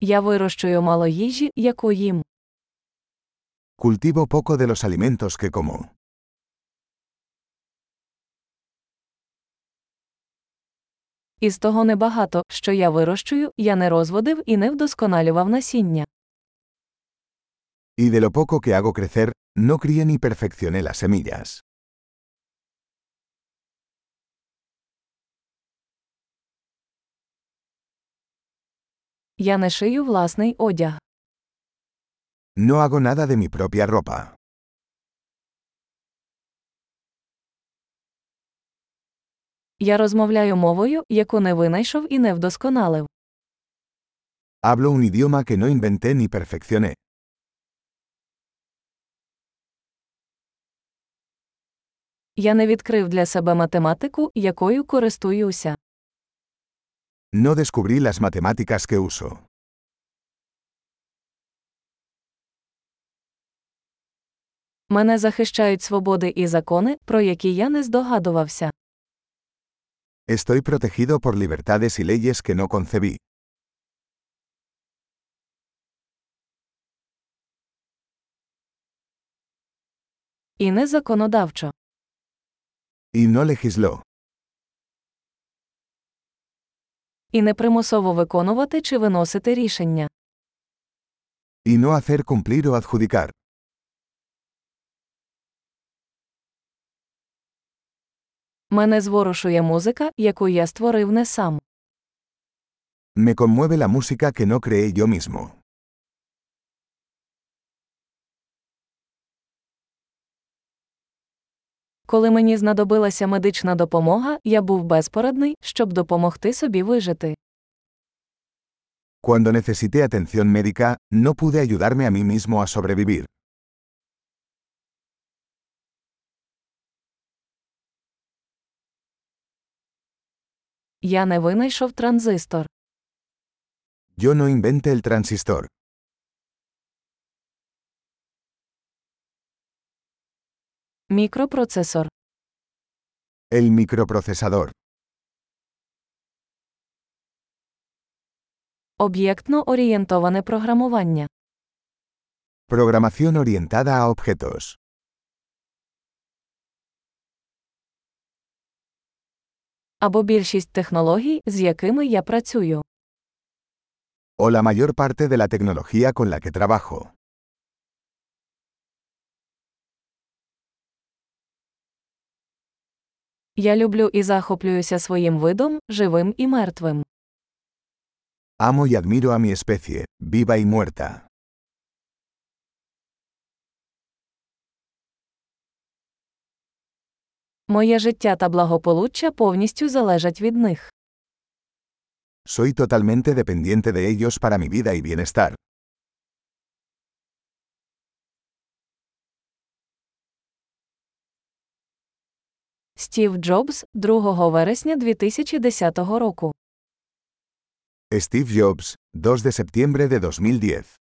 Я вирощую мало їжі, яку їм. Cultivo poco de los alimentos que como. Із того небагато, що я вирощую, я не розводив і не вдосконалював насіння. Y de lo poco que hago crecer, no crié ni perfeccioné las semillas. Я не шию власний одяг. No hago nada de mi propia ropa. Я розмовляю мовою, яку не винайшов і не вдосконалив. Hablo un idioma que no inventé ni perfeccioné. Я не відкрив для себе математику, якою користуюся. No descubrí las matemáticas que uso. Мене захищають свободи і закони, про які я не здогадувався. Estoy protegido por libertades y leyes que no concebí. І не законодавчо. Y no legisló. І не примусово виконувати чи виносити рішення. Y no hacer cumplir o adjudicar. Мене зворушує музика, яку я створив не сам. Me conmueve la música que no creé yo mismo. Коли мені знадобилася медична допомога, я був безпорадний, щоб допомогти собі вижити. Cuando necesité atención médica, no pude ayudarme a mí mismo a sobrevivir. Я не винайшов транзистор. Yo no inventé el transistor. Мікропроцесор. El microprocesador. Об'єктно орієнтоване програмування. Programación orientada a objetos. Або більшість технологій, з якими я працюю. O la mayor parte de la tecnología con la que trabajo. Я люблю і захоплююся своїм видом, живим і мертвим. Amo y admiro a mi especie, viva y muerta. Моє життя та благополуччя повністю залежать від них. Soy totalmente dependiente de ellos para mi vida y bienestar. Стів Джобс, 2 вересня 2010 року. Steve Jobs, 2 de septiembre de 2010.